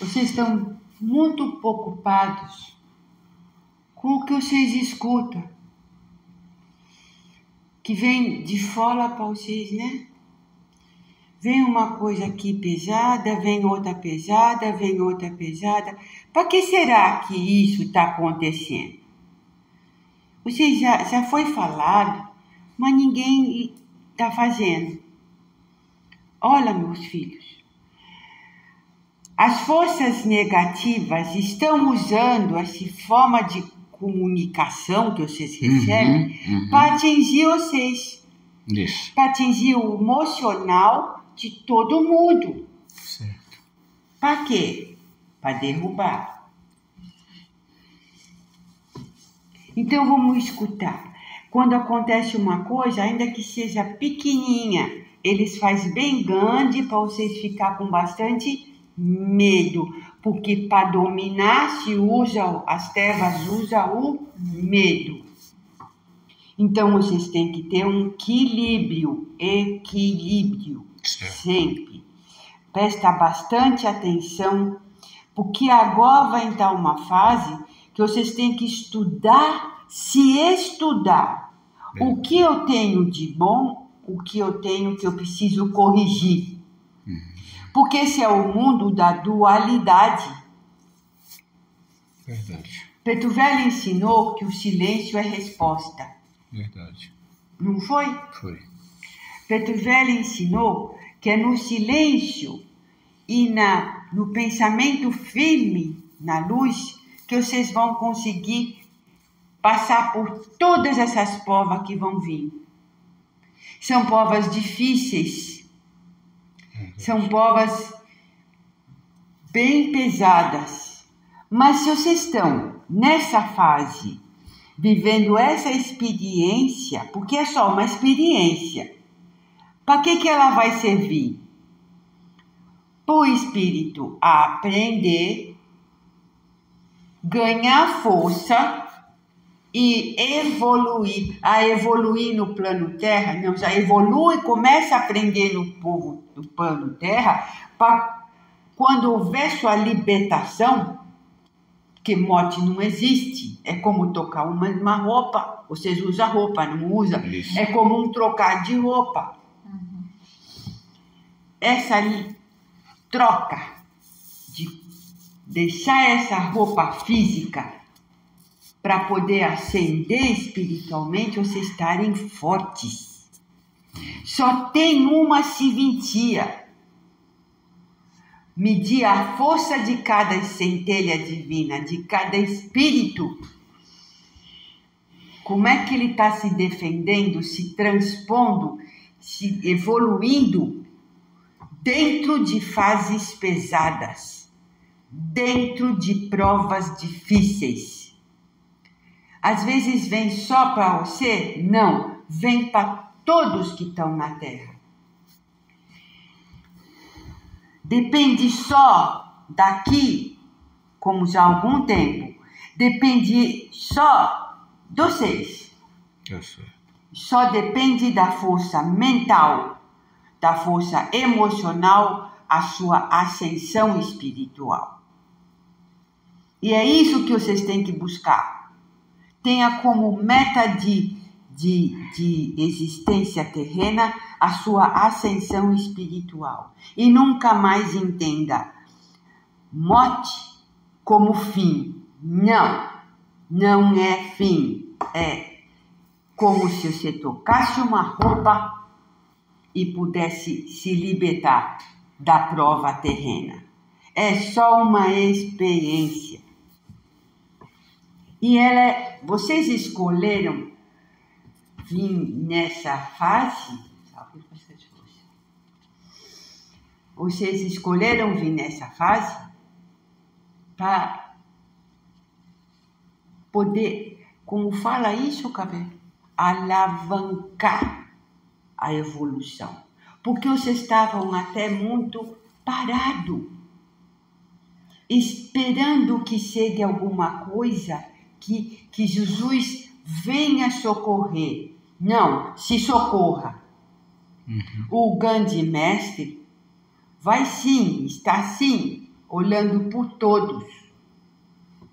Vocês estão muito preocupados com o que vocês escutam, que vem de fora para vocês, né? Vem uma coisa aqui pesada, vem outra pesada, vem outra pesada. Para que será que isso está acontecendo? Vocês já, já foi falado, mas ninguém está fazendo. Olha, meus filhos, as forças negativas estão usando essa forma de comunicação que vocês Uhum, recebem uhum. para atingir vocês, Isso. para atingir o emocional de todo mundo. Certo. Para quê? Para derrubar. Então vamos escutar. Quando acontece uma coisa, ainda que seja pequenininha, eles faz bem grande para vocês ficar com bastante medo, porque para dominar se usa as trevas usa o medo. Então vocês têm que ter um equilíbrio, equilíbrio sempre. Presta bastante atenção, porque agora vai entrar uma fase que vocês têm que estudar, se estudar. O que eu tenho de bom, o que eu tenho que eu preciso corrigir. Porque esse é o mundo da dualidade. Verdade. Petuvelli ensinou que o silêncio é resposta. Verdade. Não foi? Foi. Petuvelli ensinou que é no silêncio e na, no pensamento firme, na luz, que vocês vão conseguir passar por todas essas provas que vão vir. São provas difíceis, são provas bem pesadas. Mas se vocês estão nessa fase, vivendo essa experiência, porque é só uma experiência, para que, que ela vai servir? Para o espírito aprender, ganhar força e evoluir. A evoluir no plano terra, não, já evolui, começa a aprender no povo do plano terra, para quando houver sua libertação, que morte não existe, é como tocar uma, uma roupa, vocês usam roupa, não usam? Isso. É como um trocar de roupa. Essa ali, troca de deixar essa roupa física para poder ascender espiritualmente, vocês estarem fortes. Só tem uma serventia. Medir a força de cada centelha divina, de cada espírito. Como é que ele está se defendendo, se transpondo, se evoluindo dentro de fases pesadas, dentro de provas difíceis. Às vezes vem só para você? Não, vem para todos que estão na Terra. Depende só daqui, como já há algum tempo, depende só de vocês. Eu sei. Só depende da força mental, da força emocional, a sua ascensão espiritual. E é isso que vocês têm que buscar. Tenha como meta de, de, de existência terrena a sua ascensão espiritual. E nunca mais entenda morte como fim. Não, não é fim. É como se você tocasse uma roupa e pudesse se libertar da prova terrena. É só uma experiência. E ela, é- vocês escolheram vir nessa fase? Vocês escolheram vir nessa fase para poder, como fala isso, cabelo? Alavancar a evolução. Porque vocês estavam até muito parado, esperando que chegue alguma coisa que, que Jesus venha socorrer. Não, se socorra. O grande mestre vai sim, está sim olhando por todos,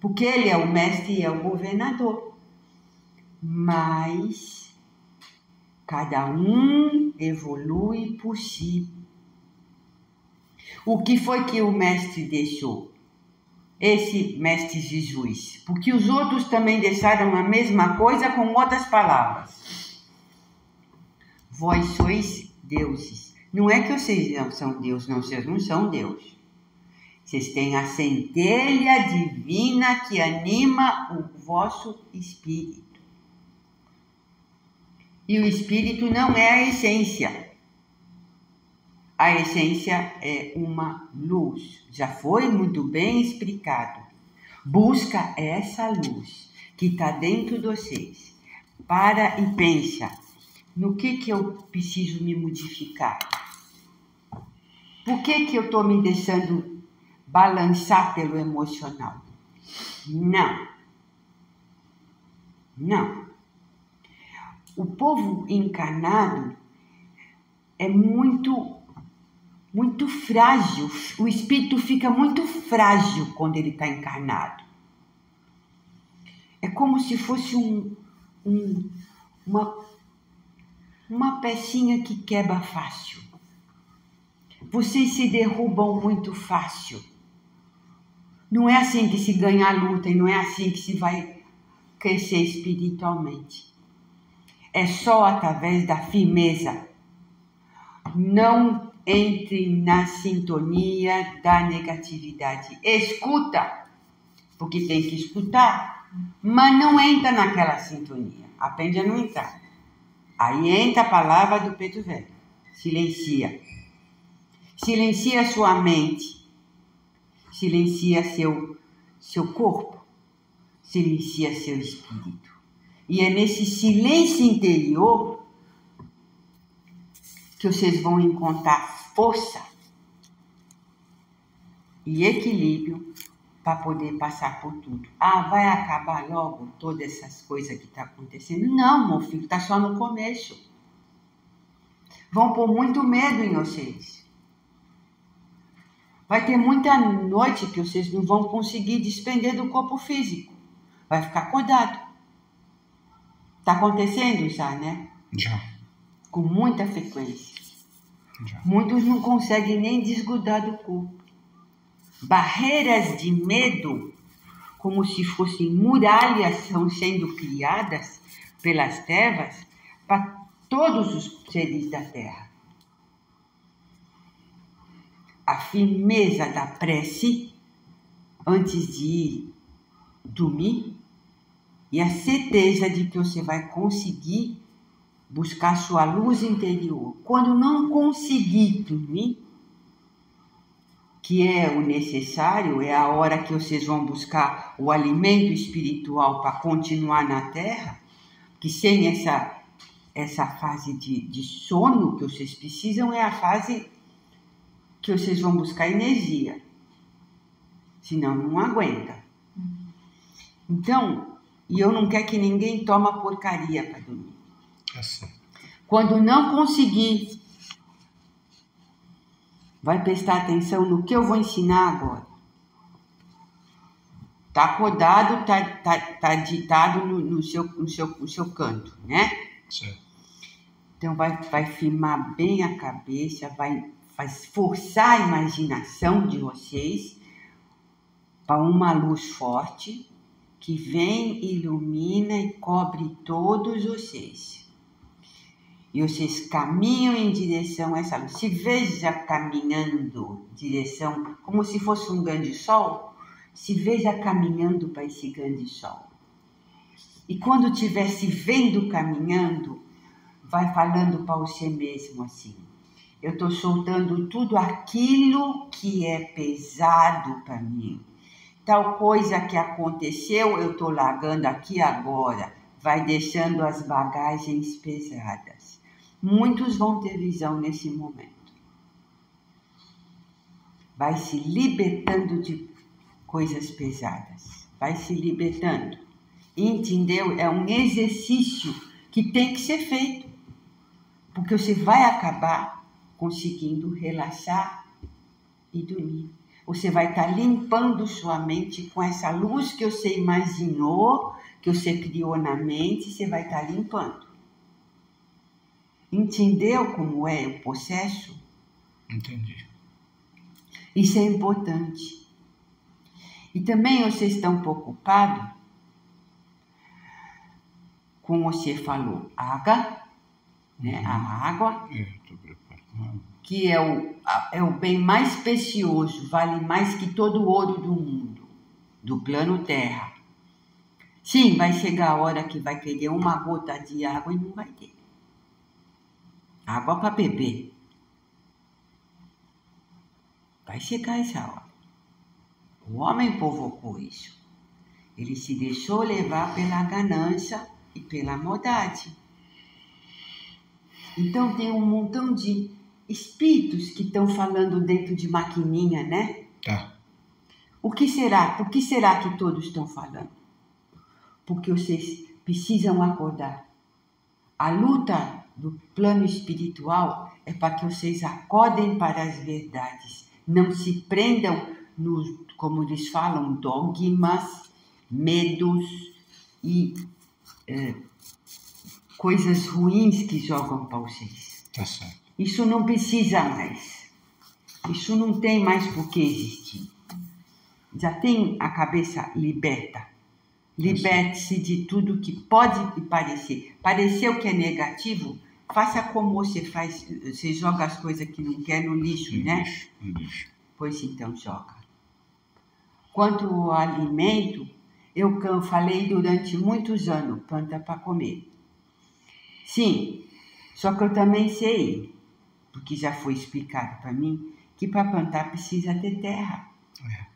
porque ele é o mestre e é o governador. Mas cada um evolui por si. O que foi que o mestre deixou? Esse mestre Jesus, porque os outros também deixaram a mesma coisa com outras palavras. Vós sois deuses. Não é que vocês não são Deus, não, vocês não são Deus. Vocês têm a centelha divina que anima o vosso espírito. E o espírito não é a essência. A essência é uma luz. Já foi muito bem explicado. Busca essa luz que está dentro de vocês. Para e pensa no que, que eu preciso me modificar. Por que, que eu estou me deixando balançar pelo emocional. Não. Não. O povo encarnado é muito muito frágil. O espírito fica muito frágil quando ele está encarnado. É como se fosse um, um, uma, uma pecinha que quebra fácil. Vocês se derrubam muito fácil. Não é assim que se ganha a luta e não é assim que se vai crescer espiritualmente. É só através da firmeza. Não entre na sintonia da negatividade. Escuta, porque tem que escutar, mas não entra naquela sintonia. Aprende a não entrar. Aí entra a palavra do Pedro Velho. Silencia. Silencia sua mente silencia seu, seu corpo, silencia seu espírito. E é nesse silêncio interior que vocês vão encontrar força e equilíbrio para poder passar por tudo. Ah, vai acabar logo todas essas coisas que estão tá acontecendo? Não, meu filho, está só no começo. Vão pôr muito medo em vocês. Vai ter muita noite que vocês não vão conseguir despender do corpo físico. Vai ficar acordado. Está acontecendo já, né? Já. Com muita frequência. Já. Muitos não conseguem nem desgrudar do corpo. Barreiras de medo, como se fossem muralhas, estão sendo criadas pelas trevas para todos os seres da Terra a firmeza da prece antes de ir dormir e a certeza de que você vai conseguir buscar sua luz interior. Quando não conseguir dormir, que é o necessário, é a hora que vocês vão buscar o alimento espiritual para continuar na Terra, que sem essa, essa fase de, de sono que vocês precisam, é a fase que vocês vão buscar energia. Senão não aguenta. Então, e eu não quero que ninguém toma porcaria para dormir. Assim. Quando não conseguir, vai prestar atenção no que eu vou ensinar agora. Tá acordado, tá, tá, tá ditado no, no, seu, no, seu, no seu canto, né? Certo. Então vai, vai firmar bem a cabeça, vai faz forçar a imaginação de vocês para uma luz forte que vem, ilumina e cobre todos vocês. E vocês caminham em direção a essa luz. Se veja caminhando direção, como se fosse um grande sol, se veja caminhando para esse grande sol. E quando estiver se vendo caminhando, vai falando para você mesmo assim eu estou soltando tudo aquilo que é pesado para mim. Tal coisa que aconteceu, eu estou largando aqui agora. Vai deixando as bagagens pesadas. Muitos vão ter visão nesse momento. Vai se libertando de coisas pesadas. Vai se libertando. Entendeu? É um exercício que tem que ser feito. Porque você vai acabar conseguindo relaxar e dormir. você vai estar limpando sua mente com essa luz que você imaginou, que você criou na mente, você vai estar limpando. Entendeu como é o processo? Entendi. Isso é importante. E também vocês estão preocupados com você falou água, né? A água, É, que é o, é o bem mais precioso, vale mais que todo o ouro do mundo, do plano Terra. Sim, vai chegar a hora que vai querer uma gota de água e não vai ter. Água para beber. Vai chegar essa hora. O homem provocou isso. Ele se deixou levar pela ganância e pela maldade. Então tem um montão de espíritos que estão falando dentro de maquininha, né? Tá. O que será? Por que será que todos estão falando? Porque vocês precisam acordar. A luta do plano espiritual é para que vocês acordem para as verdades. Não se prendam nos, como eles falam, dogmas, medos e eh, coisas ruins que jogam para vocês. Tá certo. Isso não precisa mais. Isso não tem mais por que existir. Já tem a cabeça liberta. Liberte-se de tudo que pode lhe parecer. Pareceu que é negativo? Faça como você faz. Você joga as coisas que não quer no lixo, No né? lixo, no lixo. Pois então joga. Quanto ao alimento, eu falei durante muitos anos, planta para comer. Sim, só que eu também sei, porque já foi explicado para mim, que para plantar precisa ter terra. É.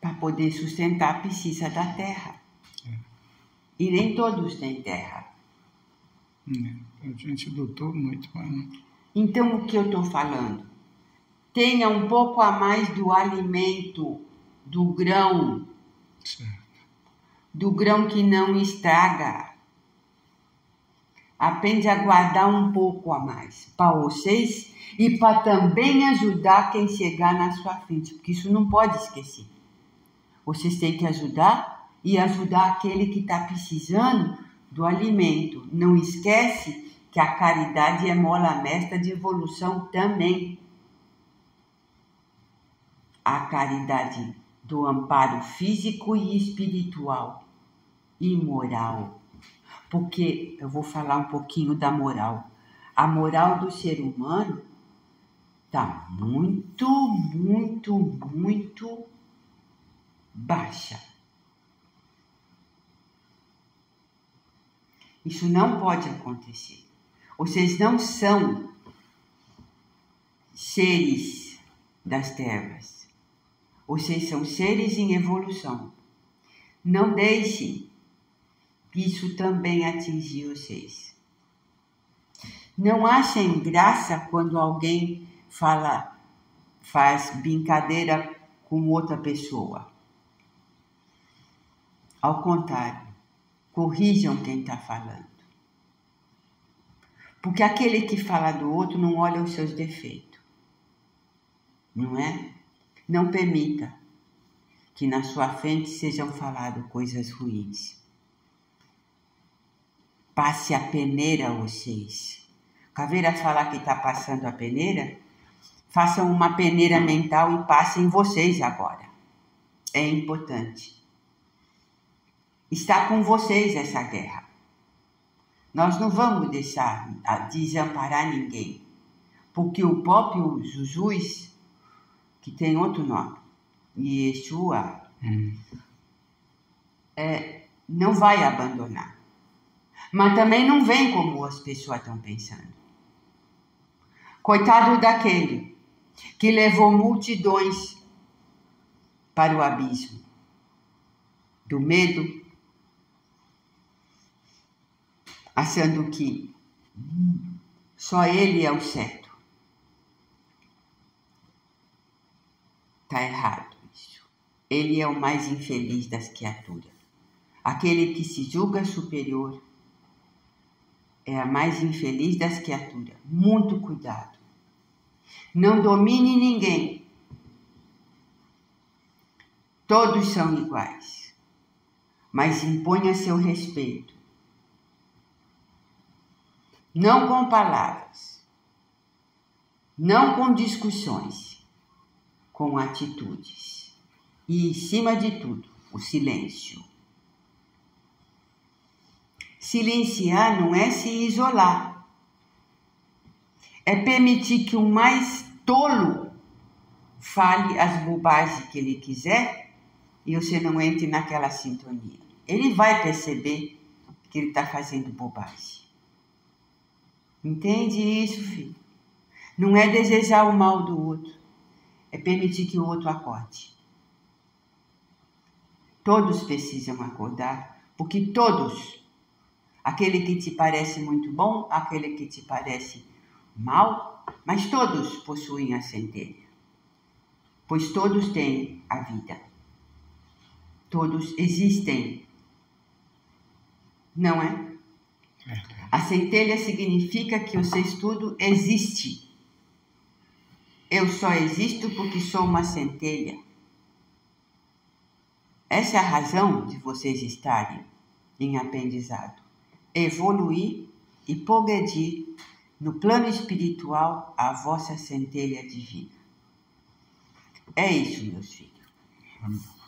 Para poder sustentar precisa da terra. E nem todos têm terra. É. A gente lutou muito, mas não. Então, o que eu estou falando? Tenha um pouco a mais do alimento, do grão, Certo. do grão que não estraga. Aprende a guardar um pouco a mais para vocês e para também ajudar quem chegar na sua frente, porque isso não pode esquecer. Vocês têm que ajudar e ajudar aquele que está precisando do alimento. Não esquece que a caridade é mola mestra de evolução também. A caridade do amparo físico e espiritual e moral. Porque eu vou falar um pouquinho da moral. A moral do ser humano está muito, muito, muito baixa. Isso não pode acontecer. Vocês não são seres das trevas. Vocês são seres em evolução. Não deixem que isso também atingir vocês. Não achem graça quando alguém fala, faz brincadeira com outra pessoa. Ao contrário, corrijam quem está falando. Porque aquele que fala do outro não olha os seus defeitos. Não é? Não permita que na sua frente sejam faladas coisas ruins. Passe a peneira vocês. Caveira falar que está passando a peneira, façam uma peneira mental e passem vocês agora. É importante. Está com vocês essa guerra. Nós não vamos deixar desamparar ninguém, porque o próprio Jesus, que tem outro nome, Yeshua, Hum. é, não vai abandonar. Mas também não vem como as pessoas estão pensando. Coitado daquele que levou multidões para o abismo do medo, achando que só ele é o certo. Está errado isso. Ele é o mais infeliz das criaturas. Aquele que se julga superior é a mais infeliz das criaturas. Muito cuidado. Não domine ninguém, Todos são iguais, mas imponha seu respeito. Não com palavras, não com discussões, com atitudes. E, em cima de tudo, o silêncio. Silenciar não é se isolar, é permitir que o mais tolo fale as bobagens que ele quiser e você não entre naquela sintonia. Ele vai perceber que ele está fazendo bobagem. Entende isso, filho? Não é desejar o mal do outro, é permitir que o outro acorde. Todos precisam acordar, porque todos, aquele que te parece muito bom, aquele que te parece mal, mas todos possuem a centelha, pois todos têm a vida. Todos existem, não é? A centelha significa que o seu estudo existe. Eu só existo porque sou uma centelha. Essa é a razão de vocês estarem em aprendizado. Evoluir e progredir no plano espiritual a vossa centelha divina. É isso, meus filhos. Amém.